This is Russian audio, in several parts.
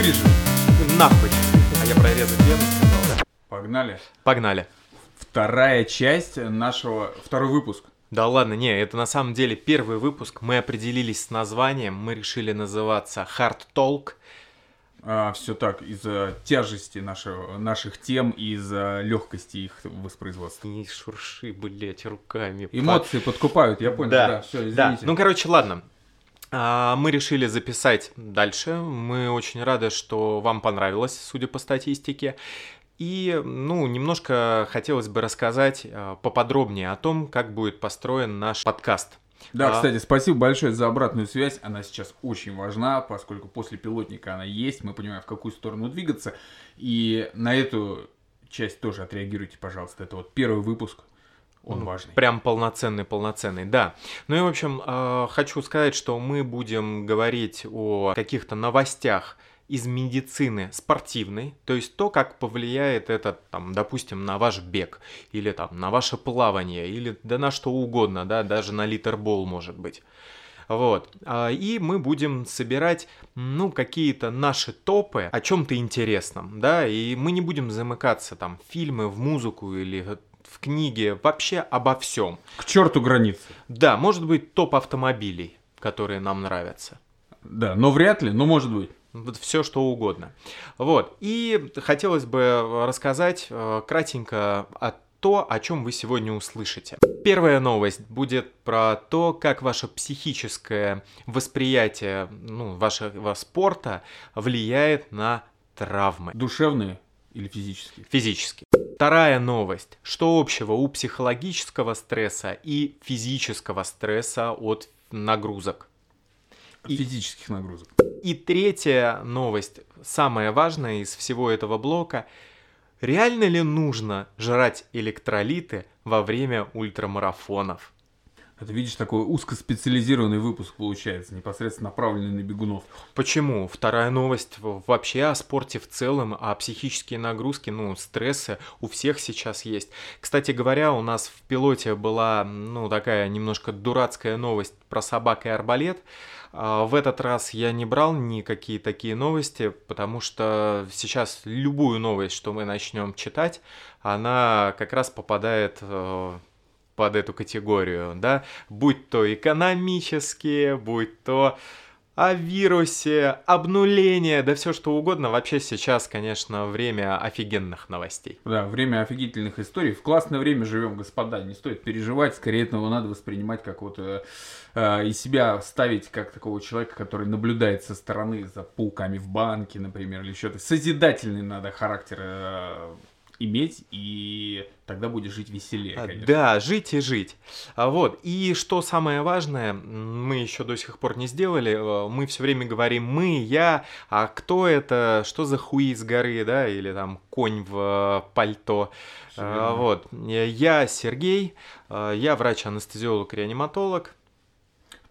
вырежем. Нахуй. А я прорезать сказал, да? Погнали. Погнали. Вторая часть нашего... Второй выпуск. Да ладно, не, это на самом деле первый выпуск. Мы определились с названием, мы решили называться Hard Talk. А, все так, из-за тяжести нашего, наших тем и из-за легкости их воспроизводства. Не шурши, блять, руками. Эмоции подкупают, я понял, Да, да, все, извините. Да, ну короче, ладно. А, Мы решили записать дальше. Мы очень рады, что вам понравилось, судя по статистике. И, ну, немножко хотелось бы рассказать а, поподробнее о том, как будет построен наш подкаст. Да, А. кстати, спасибо большое за обратную связь. Она сейчас очень важна, поскольку после пилотника она есть. Мы понимаем, в какую сторону двигаться. И на эту часть тоже отреагируйте, пожалуйста. Это вот первый выпуск. Он Ну, важный. Прям полноценный, полноценный, да. Ну и, в общем, э, хочу сказать, что мы будем говорить о каких-то новостях из медицины спортивной, то есть то, как повлияет это, там, допустим, на ваш бег, или там на ваше плавание, или да на что угодно, да, даже на литербол может быть. Вот. А, И мы будем собирать, ну, какие-то наши топы о чем-то интересном, да, и мы не будем замыкаться там в фильмы, в музыку или в книге, вообще обо всем. К черту границы. Да, может быть, топ автомобилей, которые нам нравятся. Да, но вряд ли, но может быть. Вот все что угодно. Вот. И хотелось бы рассказать э, кратенько о то, о чем вы сегодня услышите. Первая новость будет про то, как ваше психическое восприятие ну, вашего спорта влияет на травмы Душевные или физические. физически. Вторая новость. Что общего у психологического стресса и физического стресса от нагрузок? И- Физических нагрузок. И третья новость, самая важная из всего этого блока. Реально ли нужно жрать электролиты во время ультрамарафонов? Это, видишь, такой узкоспециализированный выпуск получается, непосредственно направленный на бегунов. Почему? Вторая новость вообще о спорте в целом, а психические нагрузки, ну, стрессы у всех сейчас есть. Кстати говоря, у нас в пилоте была, ну, такая немножко дурацкая новость про собак и арбалет. А, В этот раз я не брал никакие такие новости, потому что сейчас любую новость, что мы начнем читать, она как раз попадает э, под эту категорию, да, будь то экономические, будь то о вирусе, обнуление, да все что угодно. Вообще сейчас, конечно, время офигенных новостей. Да, время офигительных историй. В классное время живем, господа. Не стоит переживать, скорее этого надо воспринимать как вот э, э, и себя ставить как такого человека, который наблюдает со стороны за пауками в банке, например, или что-то. Созидательный надо характер э, иметь, и тогда будешь жить веселее, А, конечно. Да, жить и жить. А Вот. И что самое важное, мы еще до сих пор не сделали, э, мы все время говорим мы, я, а кто это, что за хуи с горы, да, или там конь в э, пальто. Всё А. Вот. Я Сергей, э, я врач-анестезиолог-реаниматолог.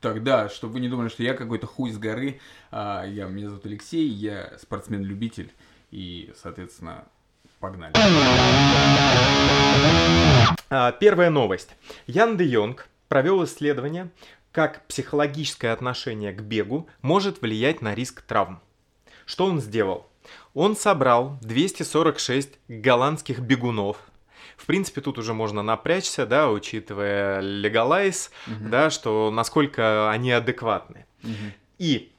Тогда, чтобы вы не думали, что я какой-то хуй с горы, я, меня зовут Алексей, я спортсмен-любитель, и, соответственно, погнали. А, Первая новость. Ян де Йонг провел исследование, как психологическое отношение к бегу может влиять на риск травм. Что он сделал? Он собрал 246 голландских бегунов. В принципе, тут уже можно напрячься, да, учитывая легалайз, да, что насколько они адекватны. Мгм. И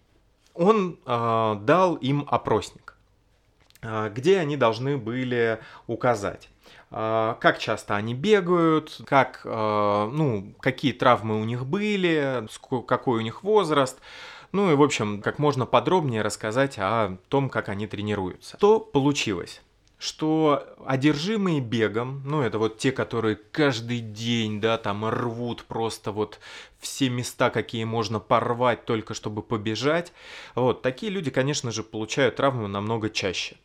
он а, дал им опросник, где они должны были указать, а, как часто они бегают, как, а, ну, какие травмы у них были, какой у них возраст. Ну и, в общем, как можно подробнее рассказать о том, как они тренируются. Что получилось? Что одержимые бегом, ну это вот те, которые каждый день, да, там рвут просто вот все места, какие можно порвать, только чтобы побежать. Вот, такие люди, конечно же, получают травмы намного чаще.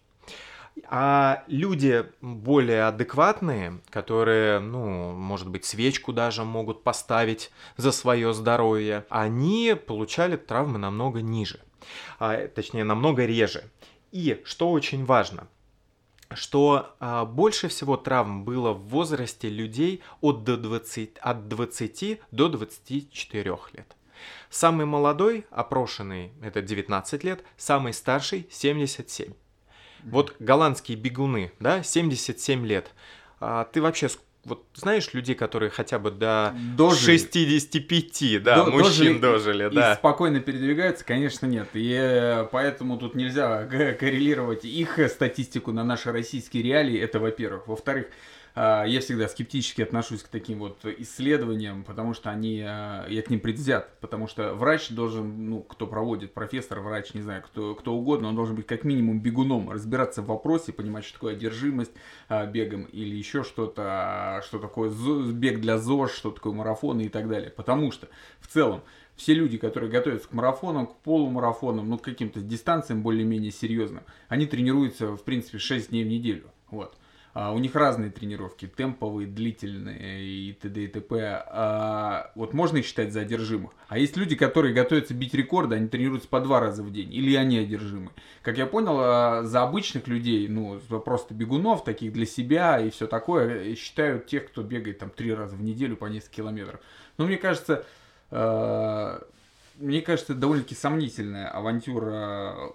А люди более адекватные, которые, ну, может быть, свечку даже могут поставить за свое здоровье, они получали травмы намного ниже, а, точнее, намного реже. И что очень важно, что а, больше всего травм было в возрасте людей от, до 20, от 20 до 24 лет. Самый молодой опрошенный это 19 лет, самый старший 77. Вот голландские бегуны, да, 77 лет. А ты вообще вот знаешь людей, которые хотя бы до дожили. 65, да, до, мужчин дожили, дожили да. И спокойно передвигаются, конечно, нет. И э, поэтому тут нельзя коррелировать их статистику на наши российские реалии, это во-первых. Во-вторых, я всегда скептически отношусь к таким вот исследованиям, потому что они, а, я к ним предвзят, потому что врач должен, ну, кто проводит, профессор, врач, не знаю, кто, кто угодно, он должен быть как минимум бегуном, разбираться в вопросе, понимать, что такое одержимость а, бегом или еще что-то, что такое бег для ЗОЖ, что такое марафоны и так далее. Потому что в целом все люди, которые готовятся к марафонам, к полумарафонам, ну, к каким-то дистанциям более-менее серьезным, они тренируются, в принципе, 6 дней в неделю. Вот. А, у них разные тренировки, темповые, длительные и т.д. и т.п. А, вот можно их считать за одержимых. А есть люди, которые готовятся бить рекорды, они тренируются по два раза в день, или они одержимы. Как я понял, а, за обычных людей, ну, просто бегунов, таких для себя и все такое, считают тех, кто бегает там три раза в неделю по несколько километров. Но мне кажется, а, мне кажется, довольно-таки сомнительная авантюра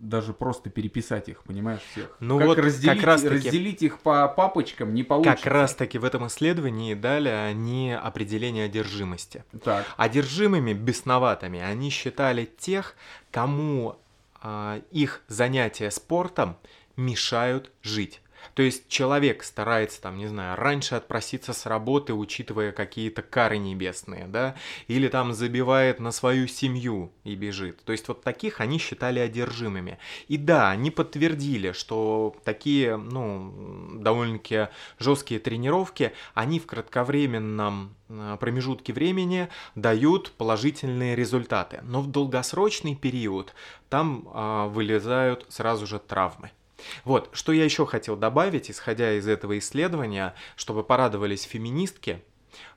даже просто переписать их, понимаешь, всех. Ну как вот разделить, как раз таки, разделить их по папочкам не получится. Как раз таки в этом исследовании дали они определение одержимости. Так. Одержимыми, бесноватыми они считали тех, кому э, их занятия спортом мешают жить. То есть человек старается, там, не знаю, раньше отпроситься с работы, учитывая какие-то кары небесные, да, или там забивает на свою семью и бежит. То есть вот таких они считали одержимыми. И да, они подтвердили, что такие, ну, довольно-таки жесткие тренировки, они в кратковременном э, промежутке времени дают положительные результаты. Но в долгосрочный период там а, вылезают сразу же травмы. Вот, что я еще хотел добавить, исходя из этого исследования, чтобы порадовались феминистки,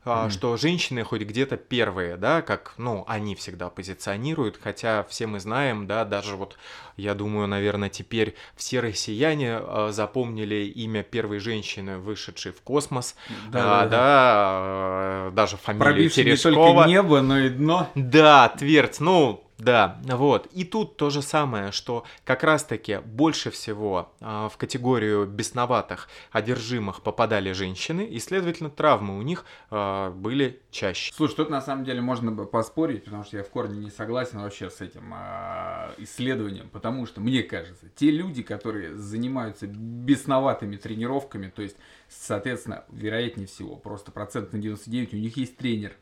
mm-hmm. что женщины хоть где-то первые, да, как, ну, они всегда позиционируют, хотя все мы знаем, да, даже вот, я думаю, наверное, теперь все россияне э, запомнили имя первой женщины, вышедшей в космос, да, а, да, да э, даже фамилию Пробивший Терешкова. не только небо, но и дно. Да, Твердь, ну, да, вот. И тут то же самое, что как раз-таки больше всего э, в категорию бесноватых, одержимых попадали женщины, и, следовательно, травмы у них э, были чаще. Слушай, тут на самом деле можно поспорить, потому что я в корне не согласен вообще с этим э, исследованием, потому что, мне кажется, те люди, которые занимаются бесноватыми тренировками, то есть, соответственно, вероятнее всего, просто процент на 99, у них есть тренер,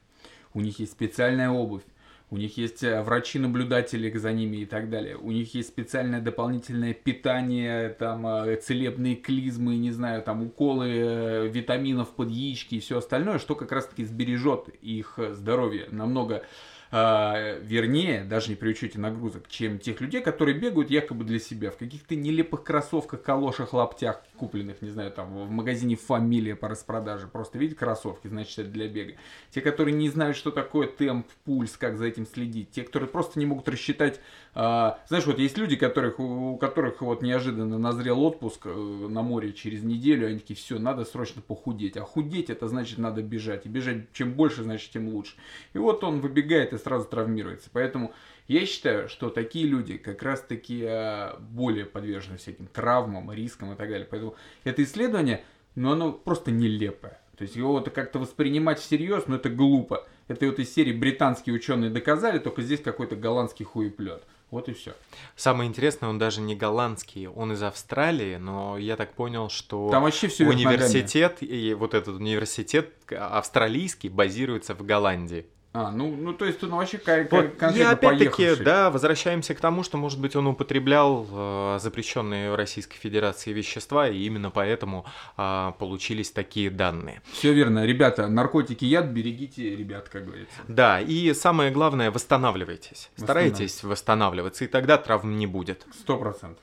у них есть специальная обувь, у них есть э, врачи-наблюдатели за ними и так далее. У них есть специальное дополнительное питание, там э, целебные клизмы, не знаю, там уколы э, витаминов под яички и все остальное, что как раз-таки сбережет их здоровье намного э, вернее, даже не при учете нагрузок, чем тех людей, которые бегают якобы для себя в каких-то нелепых кроссовках, калошах, лаптях, купленных, не знаю, там в магазине «Фамилия» по распродаже. Просто видите кроссовки, значит, это для бега. Те, которые не знают, что такое темп, пульс, как за этим следить. Те, которые просто не могут рассчитать а, знаешь, вот есть люди, которых, у которых вот неожиданно назрел отпуск э, на море через неделю, они такие, все, надо срочно похудеть. А худеть это значит надо бежать. И бежать чем больше, значит тем лучше. И вот он выбегает и сразу травмируется. Поэтому я считаю, что такие люди как раз таки а, более подвержены всяким травмам, рискам и так далее. Поэтому это исследование, но оно просто нелепое. То есть его как-то воспринимать всерьез, но это глупо. Это вот из серии британские ученые доказали, только здесь какой-то голландский хуеплет. Вот и все. Самое интересное, он даже не голландский, он из Австралии, но я так понял, что Там вообще все университет и вот этот университет австралийский базируется в Голландии. А, ну, ну то есть он вообще как, вот, конкретно И опять-таки, да, возвращаемся к тому, что, может быть, он употреблял э, запрещенные в Российской Федерации вещества, и именно поэтому э, получились такие данные. Все верно. Ребята, наркотики яд, берегите ребят, как говорится. Да, и самое главное, восстанавливайтесь. Старайтесь восстанавливаться, и тогда травм не будет. Сто процентов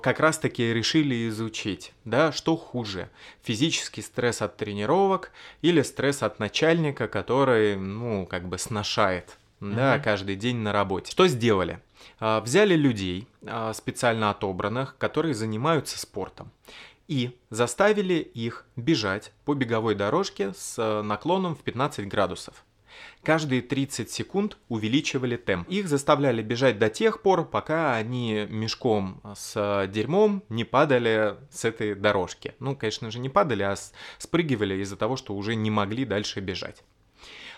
как раз-таки решили изучить, да, что хуже, физический стресс от тренировок или стресс от начальника, который, ну, как бы сношает, uh-huh. да, каждый день на работе. Что сделали? А, взяли людей, а, специально отобранных, которые занимаются спортом, и заставили их бежать по беговой дорожке с наклоном в 15 градусов. Каждые 30 секунд увеличивали темп. Их заставляли бежать до тех пор, пока они мешком с дерьмом не падали с этой дорожки. Ну, конечно же, не падали, а спрыгивали из-за того, что уже не могли дальше бежать.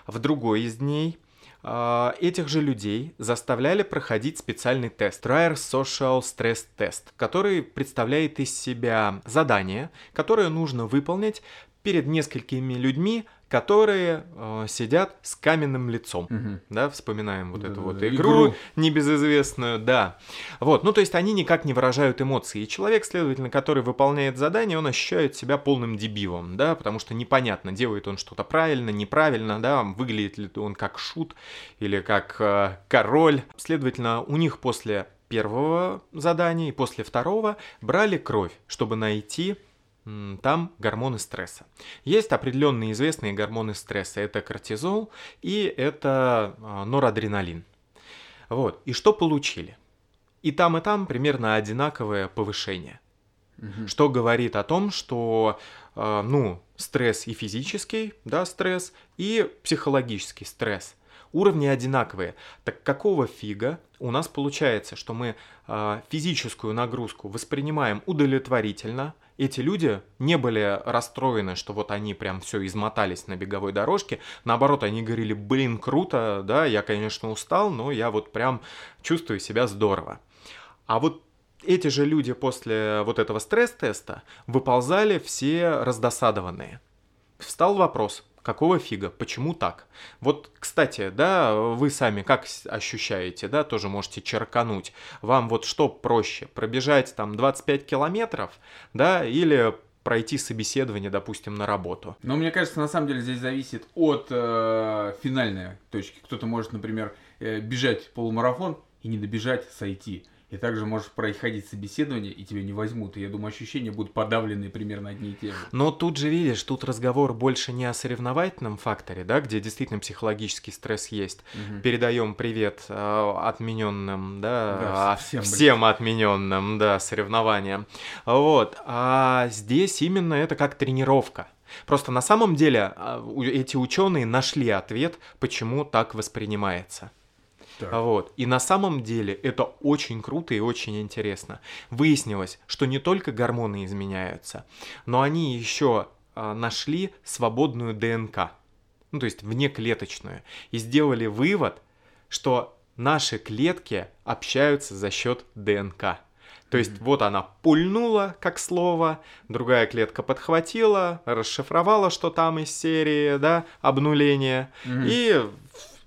В другой из дней а, этих же людей заставляли проходить специальный тест Trier Social Stress Test, который представляет из себя задание, которое нужно выполнить перед несколькими людьми которые э, сидят с каменным лицом, угу. да, вспоминаем вот да, эту да, вот игру, игру небезызвестную, да. Вот, ну то есть они никак не выражают эмоции, и человек, следовательно, который выполняет задание, он ощущает себя полным дебилом, да, потому что непонятно, делает он что-то правильно, неправильно, да, выглядит ли он как шут или как э, король. Следовательно, у них после первого задания и после второго брали кровь, чтобы найти там гормоны стресса. Есть определенные известные гормоны стресса. Это кортизол и это а, норадреналин. Вот. И что получили? И там, и там примерно одинаковое повышение. Угу. Что говорит о том, что а, ну, стресс и физический, да, стресс, и психологический стресс уровни одинаковые. Так какого фига у нас получается, что мы э, физическую нагрузку воспринимаем удовлетворительно, эти люди не были расстроены, что вот они прям все измотались на беговой дорожке. Наоборот, они говорили, блин, круто, да, я, конечно, устал, но я вот прям чувствую себя здорово. А вот эти же люди после вот этого стресс-теста выползали все раздосадованные. Встал вопрос, Какого фига? Почему так? Вот, кстати, да, вы сами как ощущаете, да, тоже можете черкануть. Вам вот что проще? Пробежать там 25 километров, да, или пройти собеседование, допустим, на работу. Но мне кажется, на самом деле здесь зависит от э, финальной точки. Кто-то может, например, э, бежать полумарафон и не добежать, сойти. И также можешь проходить собеседование, и тебя не возьмут. И я думаю, ощущения будут подавленные примерно одни и те же. Но тут же видишь, тут разговор больше не о соревновательном факторе, да, где действительно психологический стресс есть. Угу. Передаем привет э, отмененным, да, да а, всем, всем отмененным, да, соревнованиям. Вот. А здесь именно это как тренировка. Просто на самом деле а, эти ученые нашли ответ, почему так воспринимается. Так. Вот. И на самом деле это очень круто и очень интересно. Выяснилось, что не только гормоны изменяются, но они еще а, нашли свободную ДНК, ну то есть внеклеточную, и сделали вывод, что наши клетки общаются за счет ДНК. То есть вот она пульнула, как слово, другая клетка подхватила, расшифровала, что там из серии, да, обнуления, mm-hmm. и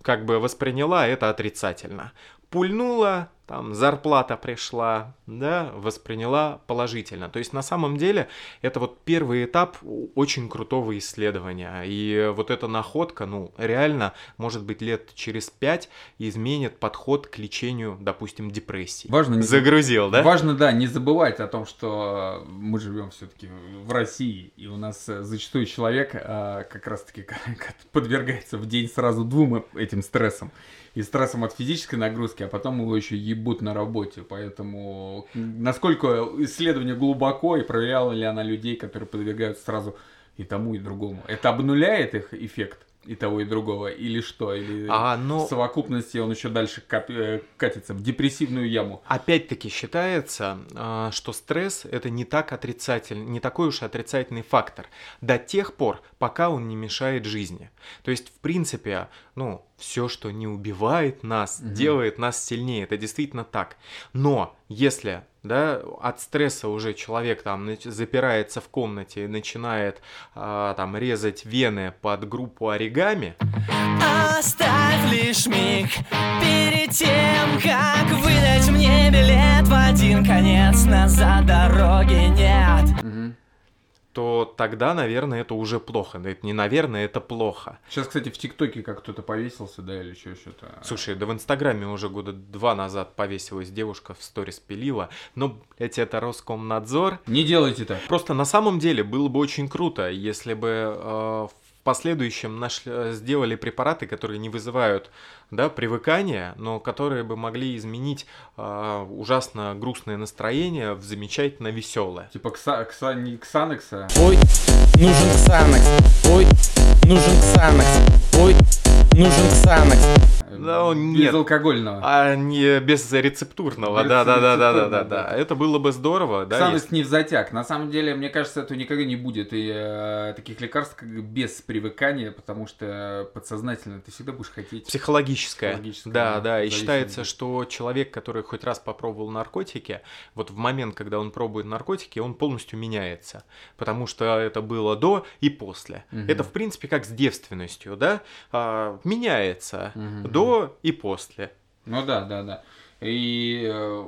как бы восприняла это отрицательно. Пульнула, там зарплата пришла, да, восприняла положительно. То есть на самом деле это вот первый этап очень крутого исследования. И вот эта находка, ну, реально, может быть, лет через пять изменит подход к лечению, допустим, депрессии. Важно не Загрузил, да? Важно, да, не забывать о том, что мы живем все-таки в России, и у нас зачастую человек а, как раз-таки подвергается в день сразу двум этим стрессам и стрессом от физической нагрузки, а потом его еще ебут на работе. Поэтому насколько исследование глубоко и проверяла ли она людей, которые подвергаются сразу и тому, и другому. Это обнуляет их эффект? и того, и другого, или что? Или а, но... в совокупности он еще дальше кап... Э, катится в депрессивную яму? Опять-таки считается, а, что стресс это не так отрицательный, не такой уж отрицательный фактор до тех пор, пока он не мешает жизни. То есть, в принципе, ну, все, что не убивает нас, угу. делает нас сильнее. Это действительно так. Но если да, от стресса уже человек там запирается в комнате и начинает а, там резать вены под группу оригами. Оставь лишь миг перед тем, как выдать мне билет в один конец, назад дороги нет. То тогда, наверное, это уже плохо. Это не наверное, это плохо. Сейчас, кстати, в ТикТоке как кто-то повесился, да, или что что-то. Слушай, да в Инстаграме уже года два назад повесилась девушка в сторис пилила. Но, блядь, это Роскомнадзор. Не делайте так. Просто на самом деле было бы очень круто, если бы э, последующем нашли, э, сделали препараты, которые не вызывают да, привыкания, но которые бы могли изменить э, ужасно грустное настроение в замечательно веселое. Типа кса, кса, не ксанекса. Ой, нужен ксанекс. Ой, нужен ксанекс. Ой, Нужен Ксанакс. Да, нет. Безалкогольного. А не без рецептурного, Без да, да, да, да, да, да, да. Это было бы здорово, да. Если- не в затяг. На самом деле, мне кажется, этого никогда не будет. И э, таких лекарств как без привыкания, потому что подсознательно ты всегда будешь хотеть. Психологическое. Психологическое, Да, да. И считается, что человек, который хоть раз попробовал наркотики, вот в момент, когда он пробует наркотики, он полностью меняется. Потому что это было до и после. Мгм. Это, в принципе, как с девственностью, да? А, меняется Мгм. до и после. Ну да, да, да. И э,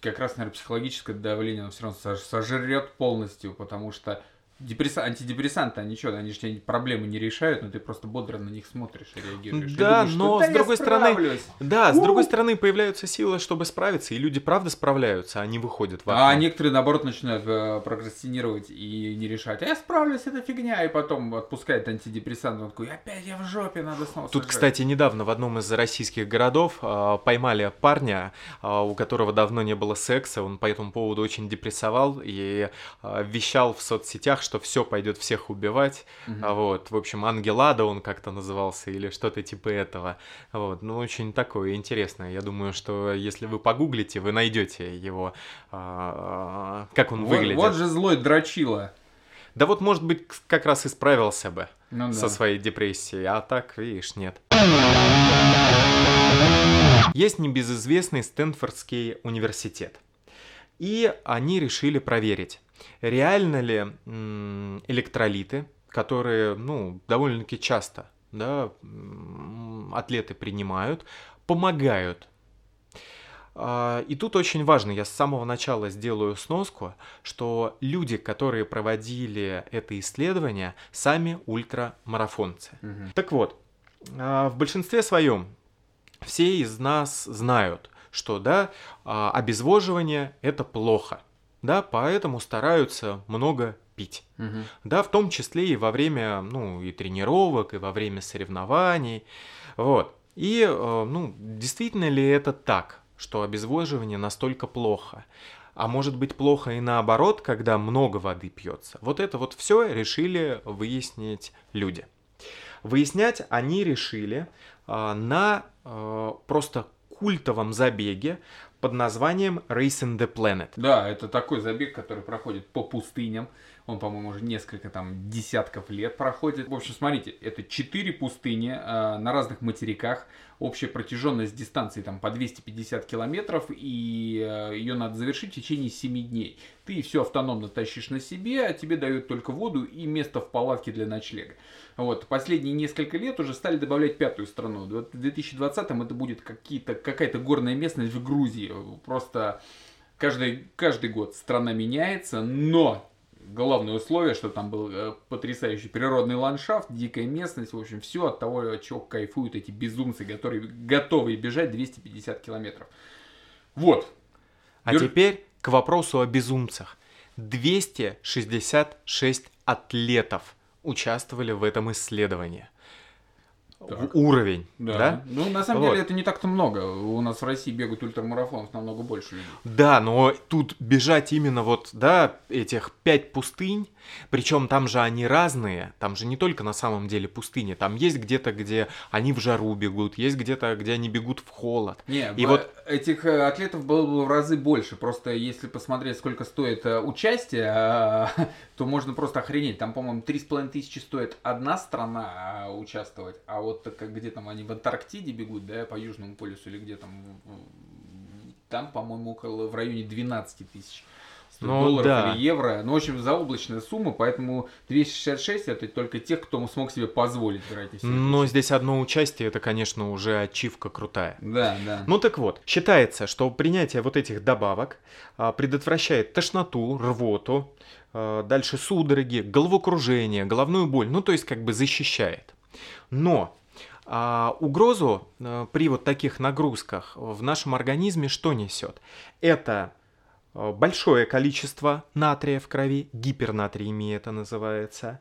как раз, наверное, психологическое давление, оно все равно сож- сожрет полностью, потому что депресса... антидепрессанты, они что, они же тебе проблемы не решают, но ты просто бодро на них смотришь и реагируешь. И Да, думаешь, что но «Да с другой стороны, справлюсь». Да, с У! другой стороны, появляются силы, чтобы справиться, и люди правда справляются, они выходят в А окно. некоторые, наоборот, начинают э, прокрастинировать и не решать. А я справлюсь, это фигня. И потом отпускает антидепрессант. Он такой, опять я в жопе, надо снова Тут, сожрать». кстати, недавно в одном из российских городов а, поймали парня, а, у которого давно не было секса, он по этому поводу очень депрессовал и а, вещал в соцсетях, что все пойдет всех убивать. А Вот, в общем, Ангелада он как-то назывался или что-то типа этого. Вот, ну очень такое интересное. Я думаю, что если вы погуглите, вы найдете его, а, как он Вот- выглядит. Вот же злой дрочила. Да вот, может быть, как раз и справился бы Ну со да. своей депрессией, а так, видишь, нет. Есть небезызвестный Стэнфордский университет. И они решили проверить, реально ли электролиты, которые, ну, довольно-таки часто, да, атлеты принимают, помогают а, И тут очень важно, я с самого начала сделаю сноску, что люди, которые проводили это исследование, сами ультрамарафонцы. Мгм. Так вот, а, в большинстве своем все из нас знают, что да, а, обезвоживание это плохо, да, поэтому стараются много пить. Мгм. Да, в том числе и во время, ну, и тренировок, и во время соревнований. Вот. И, э, ну, действительно ли это так, что обезвоживание настолько плохо? А может быть плохо и наоборот, когда много воды пьется? Вот это вот все решили выяснить люди. Выяснять они решили а, на а, просто культовом забеге под названием Racing the Planet. Да, это такой забег, который проходит по пустыням. Он, по-моему, уже несколько там десятков лет проходит. В общем, смотрите, это четыре пустыни э, на разных материках. Общая протяженность дистанции там по 250 километров, и э, ее надо завершить в течение 7 дней. Ты все автономно тащишь на себе, а тебе дают только воду и место в палатке для ночлега. Вот, последние несколько лет уже стали добавлять пятую страну. В 2020-м это будет какая-то горная местность в Грузии. Просто каждый, каждый год страна меняется, но главное условие, что там был э, потрясающий природный ландшафт, дикая местность, в общем, все от того, от чего кайфуют эти безумцы, которые готовы бежать 250 километров. Вот. А Юр- теперь к вопросу о безумцах. 266 атлетов участвовали в этом исследовании. Так. Уровень, Да. да? Ну, на самом Вот. деле, это не так-то много. У нас в России бегают ультрамарафонов намного больше людей. Да, но тут бежать именно вот, да, этих пять пустынь, причем там же они разные, там же не только на самом деле пустыни, там есть где-то, где они в жару бегут, есть где-то, где они бегут в холод. Не, И вот- этих э, атлетов было бы в разы больше. Просто если посмотреть, сколько стоит э, участие, а, то можно просто охренеть. Там, по-моему, три с половиной тысячи стоит одна страна а, участвовать, а вот так как где там они в Антарктиде бегут, да, по Южному полюсу или где там, там, по-моему, около в районе 12 тысяч. Ну, долларов да. или евро. Ну, в общем, заоблачная сумма, поэтому 266 это только тех, кто смог себе позволить, вероятнее всего. Но здесь одно участие, это, конечно, уже ачивка крутая. Да, да. Ну так вот, считается, что принятие вот этих добавок а, предотвращает тошноту, рвоту, а, дальше судороги, головокружение, головную боль, ну то есть как бы защищает. Но а, угрозу а, при вот таких нагрузках в нашем организме что несет? Это а, большое количество натрия в крови, гипернатриемия это называется,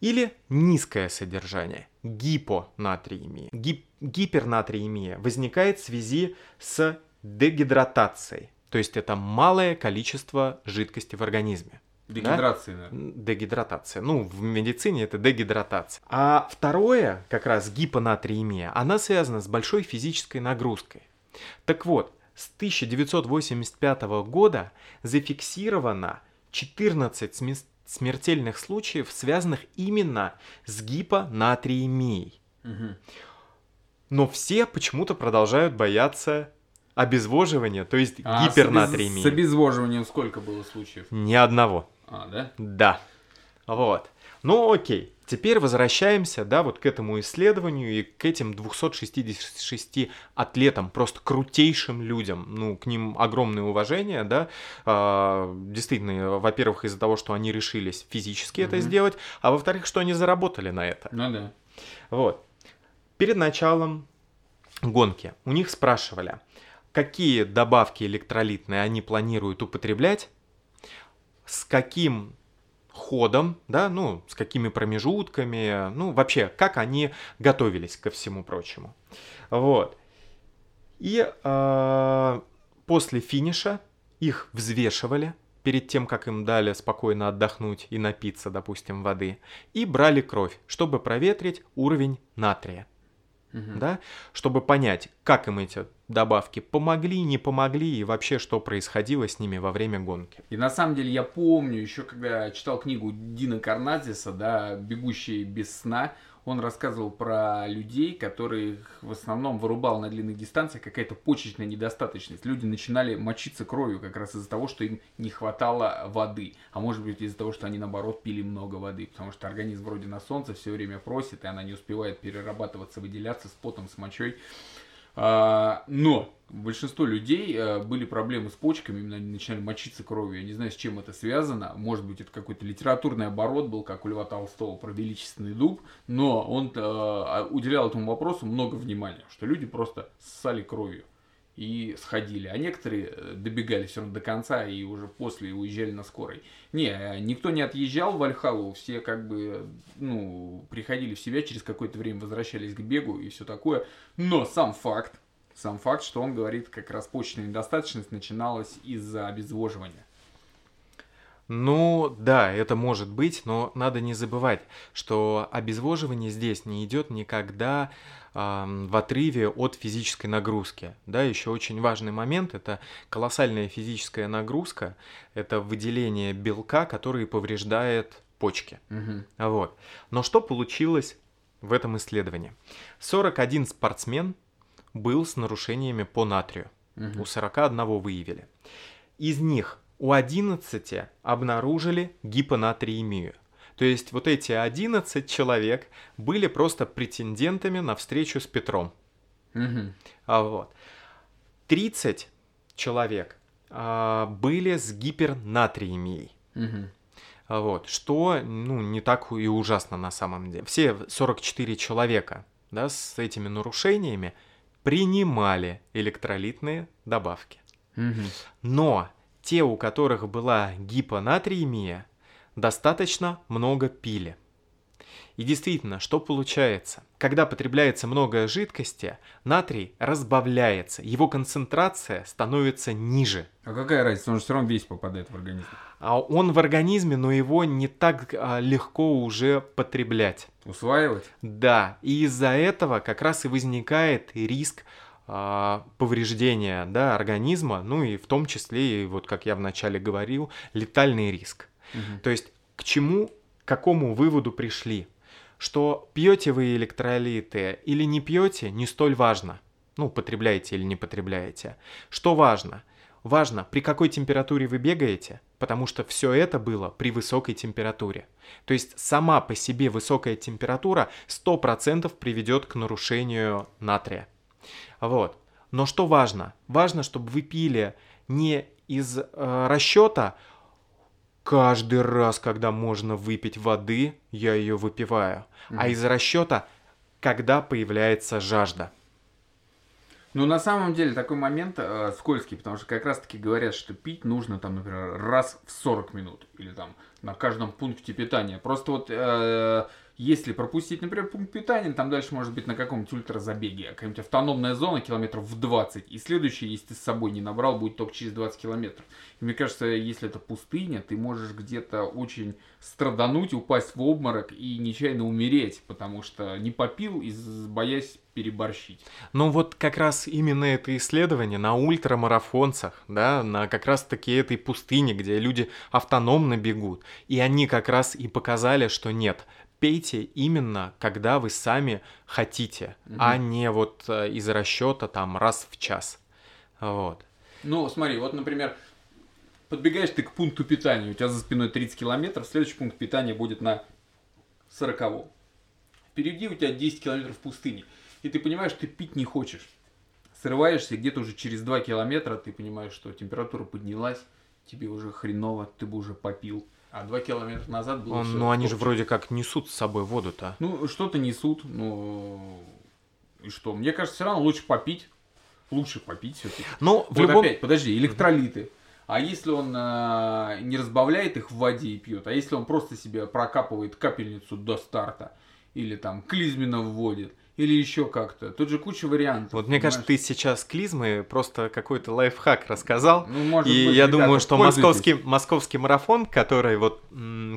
или низкое содержание, гипонатриемия. Гип- гипернатриемия возникает в связи с дегидратацией, то есть это малое количество жидкости в организме. Дегидрация, да? Дегидратация. Ну, в медицине это дегидратация. А второе, как раз гипонатриемия, она связана с большой физической нагрузкой. Так вот, с 1985 года зафиксировано 14 смертельных случаев, связанных именно с гипонатриемией. Угу. Но все почему-то продолжают бояться обезвоживания, то есть а гипернатриемии. С, обез... с обезвоживанием сколько было случаев? Ни одного. А, да? Да. Вот. Ну окей, теперь возвращаемся, да, вот к этому исследованию и к этим 266 атлетам, просто крутейшим людям, ну, к ним огромное уважение, да, а, действительно, во-первых, из-за того, что они решились физически угу. это сделать, а во-вторых, что они заработали на это. Ну да. Вот. Перед началом гонки у них спрашивали, какие добавки электролитные они планируют употреблять, с каким ходом, да, ну, с какими промежутками, ну, вообще, как они готовились ко всему прочему. Вот. И э, после финиша их взвешивали перед тем, как им дали спокойно отдохнуть и напиться, допустим, воды, и брали кровь, чтобы проветрить уровень натрия угу. да, чтобы понять, как им эти добавки помогли, не помогли и вообще что происходило с ними во время гонки. И на самом деле я помню еще, когда читал книгу Дина Карназиса, да, «Бегущие без сна», он рассказывал про людей, которых в основном вырубал на длинных дистанциях какая-то почечная недостаточность. Люди начинали мочиться кровью как раз из-за того, что им не хватало воды. А может быть из-за того, что они наоборот пили много воды. Потому что организм вроде на солнце все время просит, и она не успевает перерабатываться, выделяться с потом, с мочой. А, но большинство людей э, были проблемы с почками, именно они начинали мочиться кровью. Я не знаю, с чем это связано. Может быть, это какой-то литературный оборот был, как у Льва Толстого про величественный дуб. Но он э, уделял этому вопросу много внимания, что люди просто ссали кровью и сходили. А некоторые э, добегали все равно до конца и уже после уезжали на скорой. Не, никто не отъезжал в Альхалу, все как бы, ну, приходили в себя, через какое-то время возвращались к бегу и все такое. Но сам факт, сам факт, что он говорит, как раз почечная недостаточность начиналась из-за обезвоживания. Ну, да, это может быть, но надо не забывать, что обезвоживание здесь не идет никогда э, в отрыве от физической нагрузки. Да, еще очень важный момент – это колоссальная физическая нагрузка, это выделение белка, который повреждает почки. Угу. Вот. Но что получилось в этом исследовании? 41 спортсмен был с нарушениями по натрию. Угу. У 41 выявили. Из них у 11 обнаружили гипонатриемию. То есть вот эти 11 человек были просто претендентами на встречу с Петром. Угу. А вот. 30 человек а, были с гипернатриемией. Угу. А вот, что ну, не так и ужасно на самом деле. Все 44 человека да, с этими нарушениями принимали электролитные добавки. Угу. Но те, у которых была гипонатриемия, достаточно много пили. И действительно, что получается? Когда потребляется много жидкости, натрий разбавляется, его концентрация становится ниже. А какая разница? Он же все равно весь попадает в организм. А он в организме, но его не так а, легко уже потреблять. Усваивать? Да, и из-за этого как раз и возникает риск повреждения да, организма, ну и в том числе, и вот как я вначале говорил, летальный риск. Угу. То есть к чему, к какому выводу пришли? Что пьете вы электролиты или не пьете, не столь важно. Ну, потребляете или не потребляете. Что важно? Важно, при какой температуре вы бегаете, потому что все это было при высокой температуре. То есть сама по себе высокая температура 100% приведет к нарушению натрия. Вот. Но что важно? Важно, чтобы вы пили не из э, расчета каждый раз, когда можно выпить воды, я ее выпиваю, mm-hmm. а из расчета, когда появляется жажда. Ну, на самом деле, такой момент э, скользкий, потому что как раз-таки говорят, что пить нужно, там, например, раз в 40 минут или там на каждом пункте питания. Просто вот э, Если пропустить, например, пункт питания, там дальше может быть на каком-нибудь ультразабеге, какая-нибудь автономная зона километров в 20, и следующий, если ты с собой не набрал, будет только через 20 километров. И мне кажется, если это пустыня, ты можешь где-то очень страдануть, упасть в обморок и нечаянно умереть, потому что не попил, и боясь переборщить. Ну вот как раз именно это исследование на ультрамарафонцах, да, на как раз таки этой пустыне, где люди автономно бегут, и они как раз и показали, что нет, пейте именно, когда вы сами хотите, угу. а не вот э, из расчета там раз в час. Вот. Ну, смотри, вот, например, подбегаешь ты к пункту питания, у тебя за спиной 30 километров, следующий пункт питания будет на 40 Впереди у тебя 10 километров пустыни, и ты понимаешь, что ты пить не хочешь. Срываешься, где-то уже через 2 километра ты понимаешь, что температура поднялась, тебе уже хреново, ты бы уже попил. А два километра назад было Он, Ну, они же вроде как несут с собой воду-то. Ну, что-то несут, ну... И что? Мне кажется, все равно лучше попить. Лучше попить все-таки. Ну, в вот любом... опять, подожди, электролиты. А если он э, не разбавляет их в воде и пьет, а если он просто себе прокапывает капельницу до старта, или там клизмина вводит, или еще как-то. Тут же куча вариантов. Вот мне кажется, ты сейчас клизмы просто какой-то лайфхак рассказал. Ну, может и быть, я ребята, думаю, что московский, московский марафон, который вот,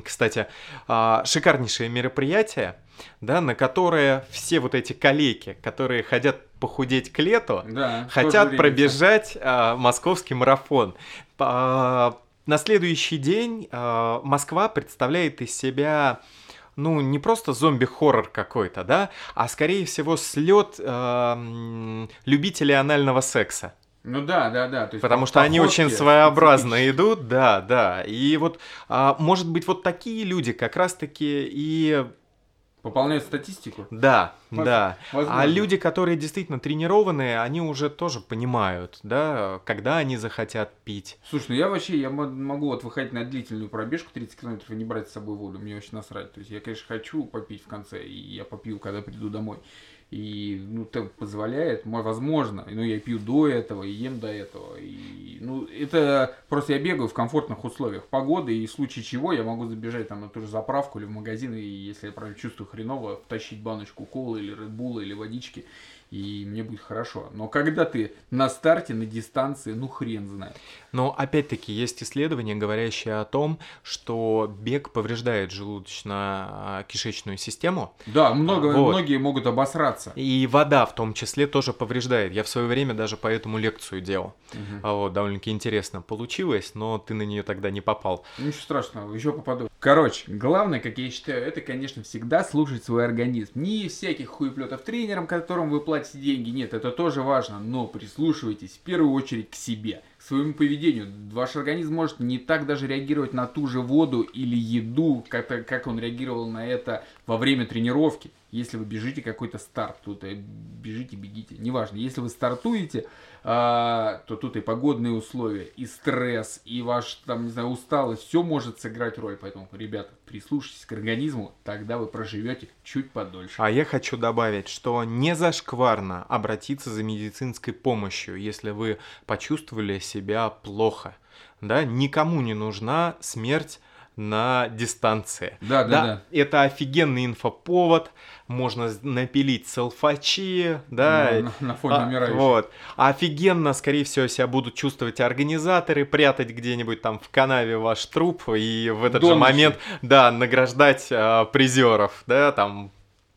кстати, а, шикарнейшее мероприятие, да, на которое все вот эти коллеги, которые хотят похудеть к лету, да, хотят пробежать а, московский марафон. А, на следующий день а, Москва представляет из себя ну, не просто зомби-хоррор какой-то, да, а скорее всего слет э, любителей анального секса. Ну да, да, да. То есть Потому что они очень своеобразно идут, да, да. И вот, а, может быть, вот такие люди как раз-таки и Пополняют статистику? Да, Воз... да. Возможно. А люди, которые действительно тренированные, они уже тоже понимают, да, когда они захотят пить. Слушай, ну я вообще, я могу вот выходить на длительную пробежку 30 километров и не брать с собой воду, мне очень насрать. То есть я, конечно, хочу попить в конце, и я попью, когда приду домой и ну так позволяет, возможно, ну я пью до этого и ем до этого, и ну это просто я бегаю в комфортных условиях погоды и в случае чего я могу забежать там на ту же заправку или в магазин и если я правильно чувствую хреново, втащить баночку колы или редбула или водички и мне будет хорошо. Но когда ты на старте, на дистанции, ну хрен знает. Но опять-таки есть исследования, говорящие о том, что бег повреждает желудочно-кишечную систему. Да, много, вот. многие могут обосраться. И вода в том числе тоже повреждает. Я в свое время даже по этому лекцию делал. Угу. Вот, довольно-таки интересно получилось, но ты на нее тогда не попал. Ничего страшного, еще попаду. Короче, главное, как я считаю, это, конечно, всегда слушать свой организм. Не всяких хуеплетов тренерам, которым вы платите платите деньги, нет, это тоже важно, но прислушивайтесь в первую очередь к себе, к своему поведению. Ваш организм может не так даже реагировать на ту же воду или еду, как, как он реагировал на это во время тренировки. Если вы бежите какой-то старт, тут э, бежите, бегите, неважно. Если вы стартуете, а, то тут и погодные условия, и стресс, и ваш, там, не знаю, усталость, все может сыграть роль. Поэтому, ребята, прислушайтесь к организму, тогда вы проживете чуть подольше. А я хочу добавить, что не зашкварно обратиться за медицинской помощью, если вы почувствовали себя плохо. Да, никому не нужна смерть на дистанции. Да, да, да, да. Это офигенный инфоповод, можно напилить селфачи, да. На, на фоне а, умирающих. Вот. Офигенно, скорее всего, себя будут чувствовать организаторы, прятать где-нибудь там в канаве ваш труп и в этот Доныши. же момент, да, награждать а, призеров, да, там.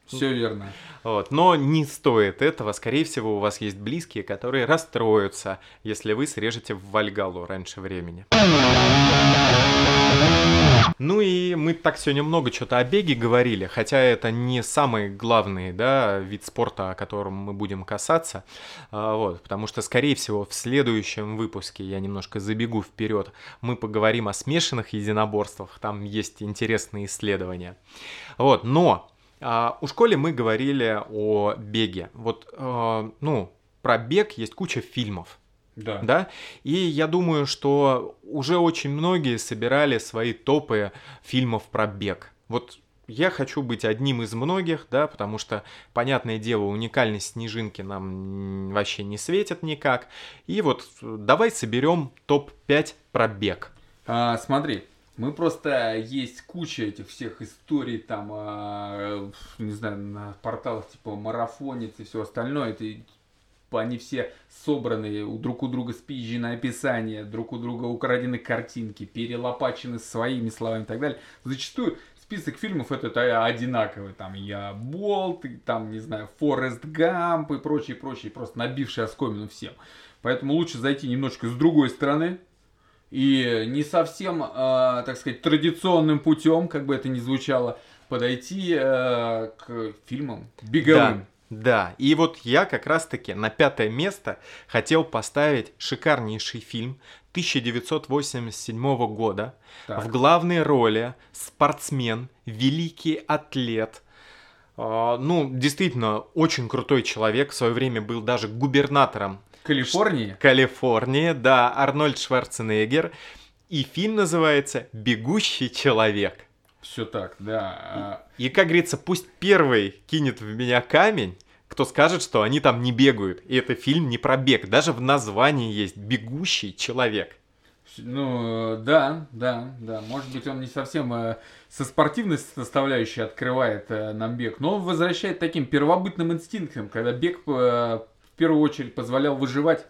Все верно. Вот. Но не стоит этого. Скорее всего, у вас есть близкие, которые расстроятся, если вы срежете в Вальгалу раньше времени. Ну и мы так сегодня много что-то о беге говорили, хотя это не самый главный да, вид спорта, о котором мы будем касаться. А, вот, потому что, скорее всего, в следующем выпуске, я немножко забегу вперед, мы поговорим о смешанных единоборствах. Там есть интересные исследования. Вот, но а, у школе мы говорили о беге. Вот, а, ну, про бег есть куча фильмов. Да. да. И я думаю, что уже очень многие собирали свои топы фильмов про бег. Вот я хочу быть одним из многих, да, потому что, понятное дело, уникальность снежинки нам вообще не светит никак. И вот давай соберем топ-5 про бег. А, смотри, Мы просто есть куча этих всех историй там, а, не знаю, на порталах типа Марафонец и все остальное. Это они все собраны друг у друга спизжены описания, друг у друга украдены картинки, перелопачены своими словами и так далее. Зачастую список фильмов этот одинаковый. Там я Болт, там, не знаю, Форест Гамп и прочее, прочее, просто набивший оскомину всем. Поэтому лучше зайти немножко с другой стороны, и не совсем, э, так сказать, традиционным путем, как бы это ни звучало, подойти э, к фильмам беговым. Да. Да, и вот я как раз-таки на пятое место хотел поставить шикарнейший фильм 1987 года. Так. В главной роли спортсмен, великий атлет, э, ну, действительно, очень крутой человек, в свое время был даже губернатором Калифорнии? Калифорния, да, Арнольд Шварценеггер. И фильм называется «Бегущий человек». Все так, да. И, и, как говорится, пусть первый кинет в меня камень, кто скажет, что они там не бегают. И это фильм не про бег. Даже в названии есть «Бегущий человек». Ну, да, да, да. Может быть, он не совсем э, со спортивной составляющей открывает э, нам бег, но он возвращает таким первобытным инстинктам, когда бег э, в первую очередь позволял выживать.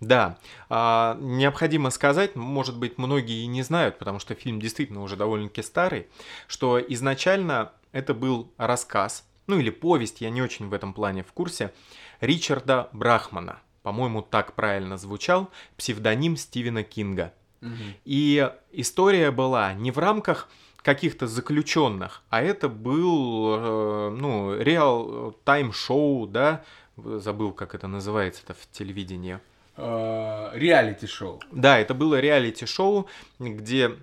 Да, а, необходимо сказать, может быть, многие и не знают, потому что фильм действительно уже довольно-таки старый, что изначально это был рассказ, ну или повесть, я не очень в этом плане в курсе, Ричарда Брахмана. По-моему, так правильно звучал, псевдоним Стивена Кинга. Угу. И история была не в рамках каких-то заключенных, а это был, э, ну, реал тайм-шоу, да, забыл, как это называется-то в телевидении. Э, реалити-шоу. Да, это было реалити-шоу, где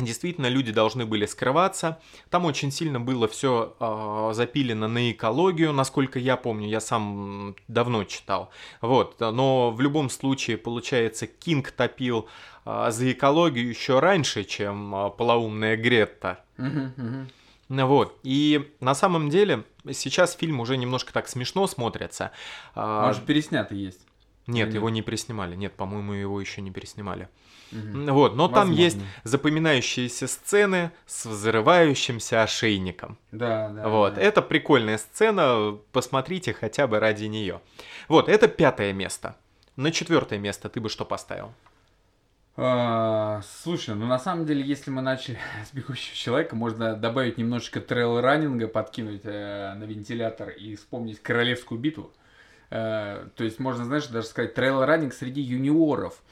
Действительно, люди должны были скрываться. Там очень сильно было все э, запилено на экологию, насколько я помню, я сам давно читал. Вот, но в любом случае, получается, Кинг топил э, за экологию еще раньше, чем э, полоумная Гретта. Вот. И на самом деле сейчас фильм уже немножко так смешно смотрится. А, Может, переснятый есть? Нет, Или его не переснимали. Нет, по-моему, его еще не переснимали. Угу. Вот, но Возможно. там есть запоминающиеся сцены с взрывающимся ошейником. Да, да. Вот, да. это прикольная сцена, посмотрите хотя бы ради нее. Вот, это пятое место. На четвертое место ты бы что поставил? А, слушай, ну на самом деле, если мы начали с бегущего человека, можно добавить немножечко трейл-раннинга, подкинуть э, на вентилятор и вспомнить королевскую битву. Э, то есть можно, знаешь, даже сказать trail running среди юниоров.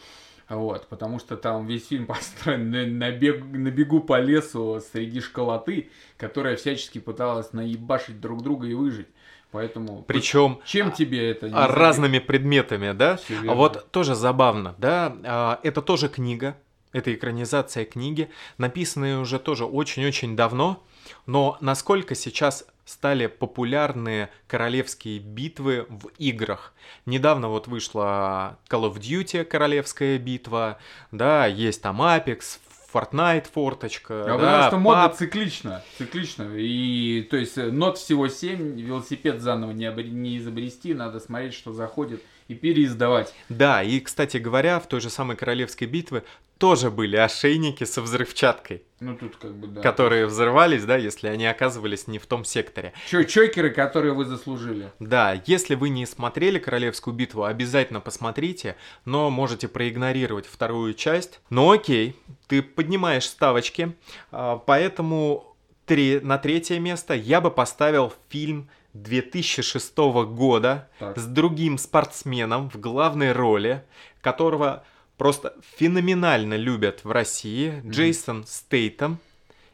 Вот, потому что там весь фильм построен на, на, бег, на бегу по лесу среди школоты, которая всячески пыталась наебашить друг друга и выжить. Поэтому причем чем тебе это? Не разными предметами, да? А вот тоже забавно, да? А, это тоже книга, это экранизация книги, написанная уже тоже очень-очень давно, но насколько сейчас стали популярны королевские битвы в играх. Недавно вот вышла Call of Duty королевская битва, да, есть там Apex, Fortnite форточка. А да, потому что мода пап... циклична, циклично. И то есть нот всего 7, велосипед заново не, обр... не изобрести, надо смотреть, что заходит и переиздавать. Да, и, кстати говоря, в той же самой королевской битве тоже были ошейники со взрывчаткой. Ну, тут как бы, да. Которые взрывались, да, если они оказывались не в том секторе. Чё, чокеры, которые вы заслужили. Да, если вы не смотрели Королевскую битву, обязательно посмотрите, но можете проигнорировать вторую часть. Ну окей, ты поднимаешь ставочки, а, поэтому три, на третье место я бы поставил фильм 2006 года так. с другим спортсменом в главной роли, которого просто феноменально любят в России, mm-hmm. Джейсон Стейтом.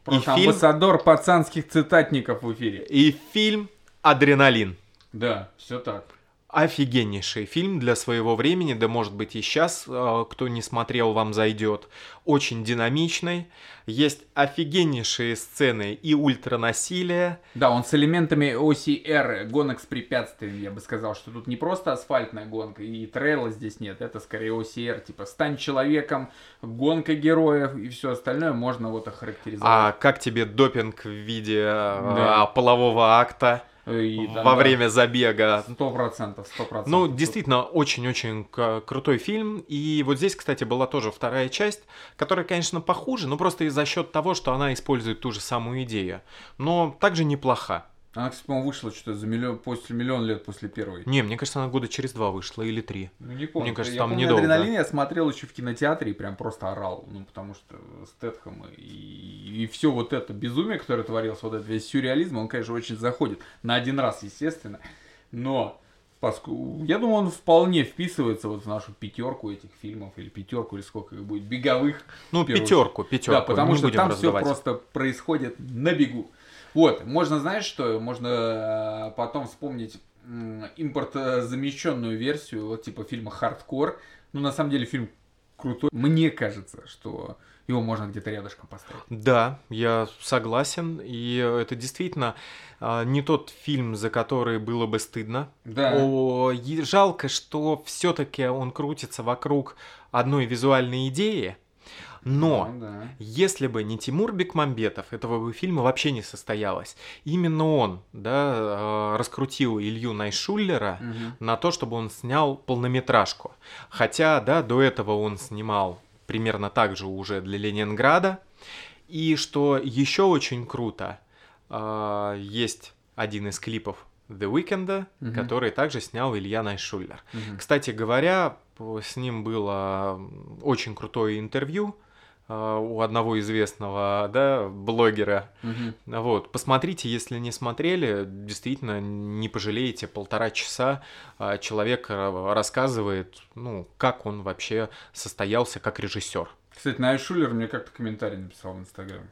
Просто и фильм... амбассадор пацанских цитатников в эфире. И фильм «Адреналин». Да, все так офигеннейший фильм для своего времени, да может быть и сейчас, э, кто не смотрел, вам зайдет. Очень динамичный, есть офигеннейшие сцены и ультранасилия. Да, он с элементами OCR, гонок с препятствиями, я бы сказал, что тут не просто асфальтная гонка, и трейла здесь нет, это скорее OCR, типа стань человеком, гонка героев и все остальное можно вот охарактеризовать. А как тебе допинг в виде э, да. полового акта? И, да, во да. время забега. Сто процентов, сто процентов. Ну, действительно, очень-очень крутой фильм. И вот здесь, кстати, была тоже вторая часть, которая, конечно, похуже, но просто и за счет того, что она использует ту же самую идею. Но также неплоха. Она, кстати, по-моему, вышла что-то за миллион, после миллион лет после первой. Не, мне кажется, она года через два вышла или три. Ну, не помню. Мне кажется, я там помню, недолго. адреналин я смотрел еще в кинотеатре и прям просто орал. Ну, потому что Стэтхэм и, и все вот это безумие, которое творилось, вот этот весь сюрреализм, он, конечно, очень заходит. На один раз, естественно. Но поскольку, я думаю, он вполне вписывается вот в нашу пятерку этих фильмов, или пятерку, или сколько их будет, беговых. Ну, пятерку, пятерку. Да, потому не что там все просто происходит на бегу. Вот, можно, знаешь что, можно э, потом вспомнить м, импортозамещенную версию, вот типа фильма «Хардкор». Ну, на самом деле, фильм крутой. Мне кажется, что его можно где-то рядышком поставить. Да, я согласен. И это действительно а, не тот фильм, за который было бы стыдно. Да. О, и жалко, что все-таки он крутится вокруг одной визуальной идеи. Но Ну да. если бы не Тимур Бекмамбетов, этого бы фильма вообще не состоялось. Именно он, да, э, раскрутил Илью Найшуллера Мгм. на то, чтобы он снял полнометражку. Хотя, да, до этого он снимал примерно так же уже для Ленинграда. И что еще очень круто, э, есть один из клипов The Weeknd, Мгм. который также снял Илья Найшуллер. Мгм. Кстати говоря, с ним было очень крутое интервью у одного известного да, блогера. Мгм. Вот, посмотрите, если не смотрели, действительно не пожалеете. Полтора часа а, человек э, рассказывает, ну, как он вообще состоялся как режиссер. Кстати, Най Шулер мне как-то комментарий написал в Инстаграме.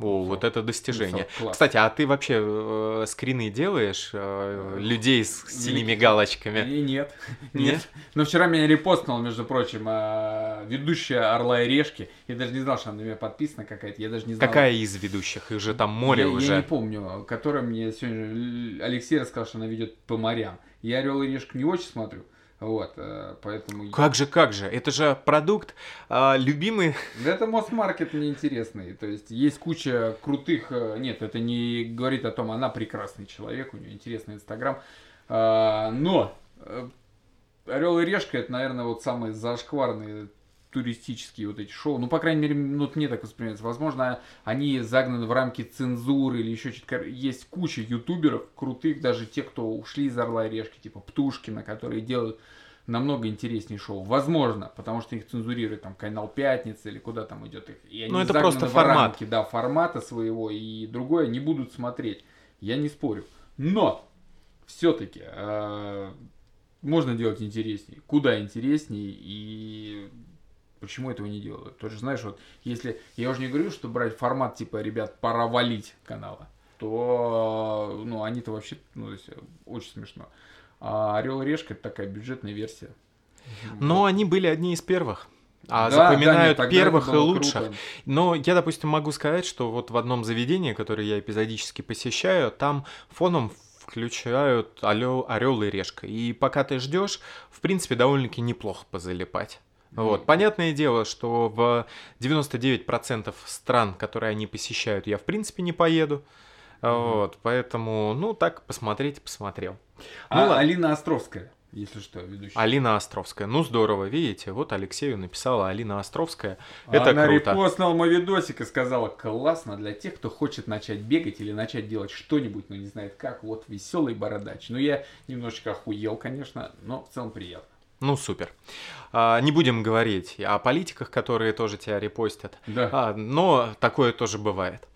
О, вот это достижение. Класс. Кстати, а ты вообще э, скрины делаешь э, людей с синими Великий. галочками? И нет. Нет? Нет. Но вчера меня репостнул, между прочим, а, ведущая Орла и Решки. Я даже не знал, что она на меня подписана какая-то. Я даже не знал. Какая из ведущих? Их же там море я, уже. Я не помню, которая мне сегодня Алексей рассказал, что она ведет по морям. Я Орел и Решку не очень смотрю. Вот, э, поэтому... Как же, как же? Это же продукт а, любимый. Да это Мосмаркет мне интересный. То есть есть куча крутых... э, Нет, это не говорит о том, она прекрасный человек, у нее интересный Инстаграм. А, Но Орел и Решка это, наверное, вот самые зашкварные туристические вот эти шоу. Ну, по крайней мере, ну, вот мне так воспринимается. Возможно, они загнаны в рамки цензуры или еще что-то. Есть куча ютуберов крутых, даже те, кто ушли из Орла и Решки, типа Птушкина, которые делают намного интереснее шоу. Возможно, потому что их цензурирует там канал Пятница или куда там идет их. И они Ну, это просто формат. рамки, да, формата своего, и другое не будут смотреть. Я не спорю. Но все-таки можно делать интереснее. Куда интереснее и почему этого не делают? Тоже знаешь, вот если я уже не говорю, что брать формат типа, ребят, пора валить канала, то ну они-то вообще, ну, то есть, очень смешно. А Орел и Решка это такая бюджетная версия. Но они были одни из первых. А Да, да, запоминают нет, тогда первых и лучших. круто. Но я, допустим, могу сказать, что вот в одном заведении, которое я эпизодически посещаю, там фоном включают орел, орел и решка. И пока ты ждешь, в принципе, довольно-таки неплохо позалипать. Вот. Понятное дело, что в 99% стран, которые они посещают, я в принципе не поеду. Вот, поэтому, ну, так посмотреть, посмотрел. А Ну ладно. Алина Островская, если что, ведущая. Алина Островская. Ну, здорово, видите, вот Алексею написала Алина Островская. Это Она круто. репостнула мой видосик и сказала, классно для тех, кто хочет начать бегать или начать делать что-нибудь, но не знает как. Вот веселый бородач. Ну, я немножечко охуел, конечно, но в целом приятно. Ну, супер. А, не будем говорить о политиках, которые тоже тебя репостят. Да, А, но такое тоже бывает.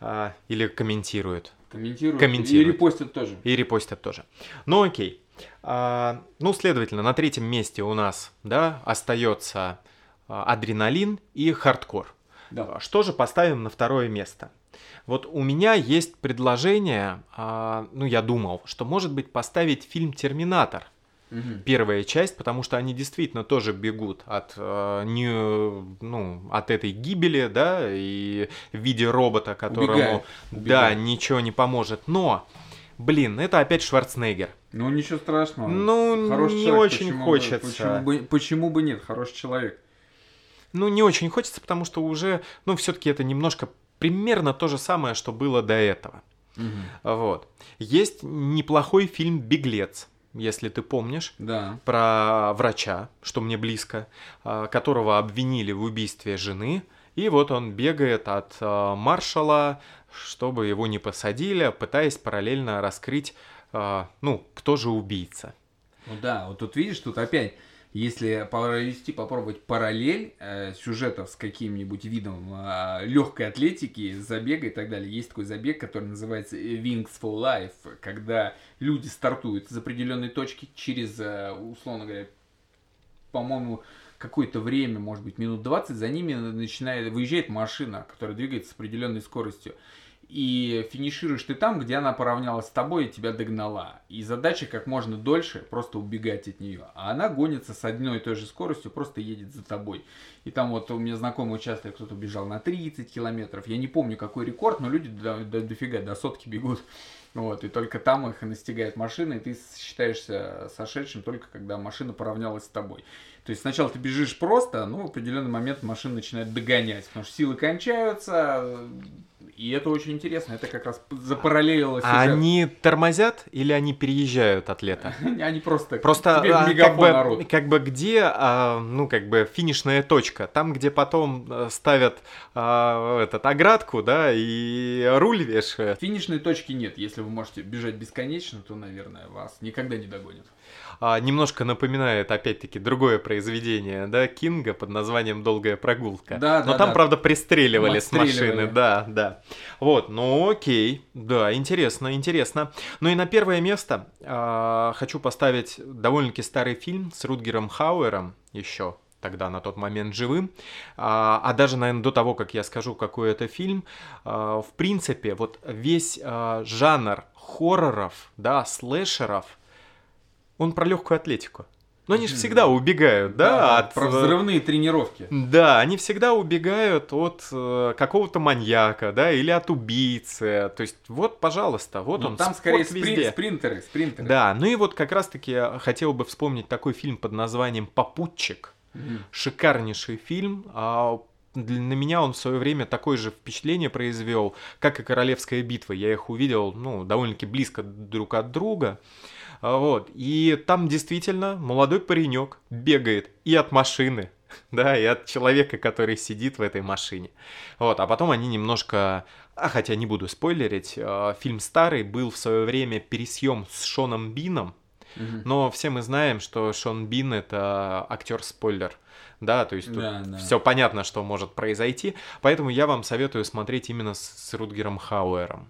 А, или комментируют. комментируют. комментируют. И репостят тоже. И репостят тоже. Ну, окей. А, ну, следовательно, на третьем месте у нас, да, остается а, адреналин и хардкор. Да. Что же поставим на второе место? Вот у меня есть предложение, а, ну, я думал, что, может быть, поставить фильм «Терминатор». Мгм. первая часть, потому что они действительно тоже бегут от, э, не, ну, от этой гибели, да, и в виде робота, которому, Убегают, да, ничего не поможет. Но, блин, это опять Шварценеггер. Ну, ничего страшного. Ну, Хороший не человек, очень почему бы- хочется. почему, бы, почему бы нет? Хороший человек. Ну, не очень хочется, потому что уже, ну, все-таки это немножко примерно то же самое, что было до этого. Вот. Есть неплохой фильм «Беглец», если ты помнишь, Да. про врача, что мне близко, а, которого обвинили в убийстве жены, и вот он бегает от а, маршала, чтобы его не посадили, пытаясь параллельно раскрыть, а, ну, кто же убийца. Ну да, вот тут видишь, тут опять, если провести, попробовать параллель э, сюжетов с каким-нибудь видом э, легкой атлетики, забега и так далее, есть такой забег, который называется Wings for Life, когда люди стартуют из определенной точки через, э, условно говоря, по-моему, какое-то время, может быть, минут 20, за ними начинает, выезжает машина, которая двигается с определенной скоростью. И финишируешь ты там, где она поравнялась с тобой и тебя догнала. И задача как можно дольше просто убегать от нее. А она гонится с одной и той же скоростью, просто едет за тобой. И там вот у меня знакомый участок, кто-то бежал на 30 километров. Я не помню, какой рекорд, но люди до, до, дофига, до сотки бегут. Вот, и только там их настигает машина, и ты считаешься сошедшим только когда машина поравнялась с тобой. То есть сначала ты бежишь просто, но в определенный момент машина начинает догонять, потому что силы кончаются, и это очень интересно. Это как раз запараллелило А они тормозят или они переезжают атлета? Они просто, Просто а, как, бы, орут. как бы где, а, ну как бы финишная точка, там где потом а, ставят а, этот оградку, да, и руль вешают. Финишной точки нет. Если вы можете бежать бесконечно, то, наверное, вас никогда не догонят. А, немножко напоминает, опять-таки, другое произведение, да, Кинга под названием «Долгая прогулка». Да, Но да, там, да. правда, пристреливали с машины, да, да. Вот, ну окей, да, интересно, интересно. Ну и на первое место а, хочу поставить довольно-таки старый фильм с Рутгером Хауэром еще тогда на тот момент живым, а, а даже, наверное, до того, как я скажу, какой это фильм, а, в принципе, вот весь а, жанр хорроров, да, слэшеров, он про легкую атлетику. Но они же всегда убегают, да, от... про э, взрывные тренировки. Да, они всегда убегают от э, какого-то маньяка, да, или от убийцы. То есть, вот, пожалуйста, вот Ну, он, там скорее сприн- везде. спринтеры, спринтеры. Да, ну и вот как раз-таки я хотел бы вспомнить такой фильм под названием «Попутчик». Мгм. Шикарнейший фильм. а, для- на меня он в свое время такое же впечатление произвел, как и «Королевская битва». Я их увидел, ну, довольно-таки близко друг от друга. Вот. И там действительно молодой паренек бегает и от машины, да, и от человека, который сидит в этой машине. Вот. А потом они немножко... А хотя не буду спойлерить, а, фильм старый был в свое время пересъем с Шоном Бином, но все мы знаем, что Шон Бин это актер-спойлер. Да, то есть тут Да, да. все понятно, что может произойти. Поэтому я вам советую смотреть именно с, с Рутгером Хауэром.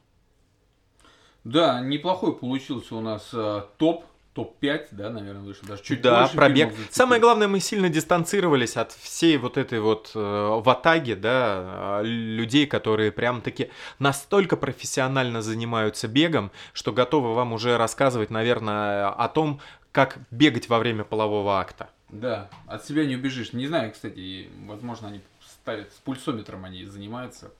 Да, неплохой получился у нас э, топ, топ-5, да, наверное, выше, даже чуть да, больше пробег. фильмов зацепил. Самое главное, мы сильно дистанцировались от всей вот этой вот э, ватаги, да, э, людей, которые прям таки настолько профессионально занимаются бегом, что готовы вам уже рассказывать, наверное, о том, как бегать во время полового акта. Да, от себя не убежишь. Не знаю, кстати, возможно, они ставят с пульсометром, они занимаются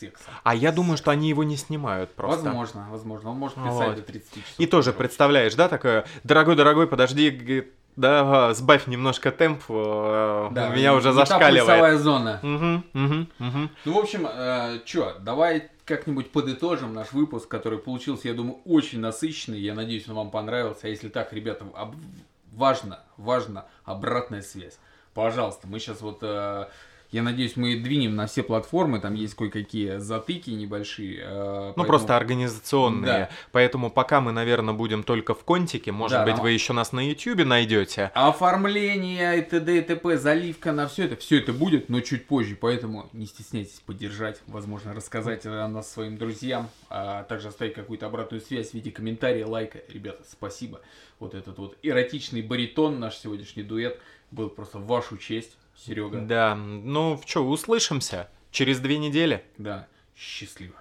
сексом. А я думаю, что они его не снимают просто. Возможно, возможно. Он может писать Вот. до 30 часов. И тоже представляешь, да, такое, дорогой-дорогой, подожди, да, сбавь немножко темп, э, Да, у меня уже зашкаливает. пульсовая зона. Мгм, мгм, мгм. Ну, в общем, э, чё, давай как-нибудь подытожим наш выпуск, который получился, я думаю, очень насыщенный. Я надеюсь, он вам понравился. А если так, ребята, об- важно, важно обратная связь. Пожалуйста, мы сейчас вот... э, я надеюсь, мы двинем на все платформы, там есть кое-какие затыки небольшие. э, Ну, поэтому- просто организационные. Да. Поэтому пока мы, наверное, будем только в контике. Может Да, быть, нам- вы еще нас на Ютьюбе найдете. Оформление и т.д. и т.п., заливка на все это, все это будет, но чуть позже, поэтому не стесняйтесь поддержать, возможно, рассказать о нас своим друзьям, а также оставить какую-то обратную связь в виде комментария, лайка. Ребята, спасибо. Вот этот вот эротичный баритон, наш сегодняшний дуэт, был просто в вашу честь, Серега. Да, ну, что, услышимся через две недели. Да, счастливо.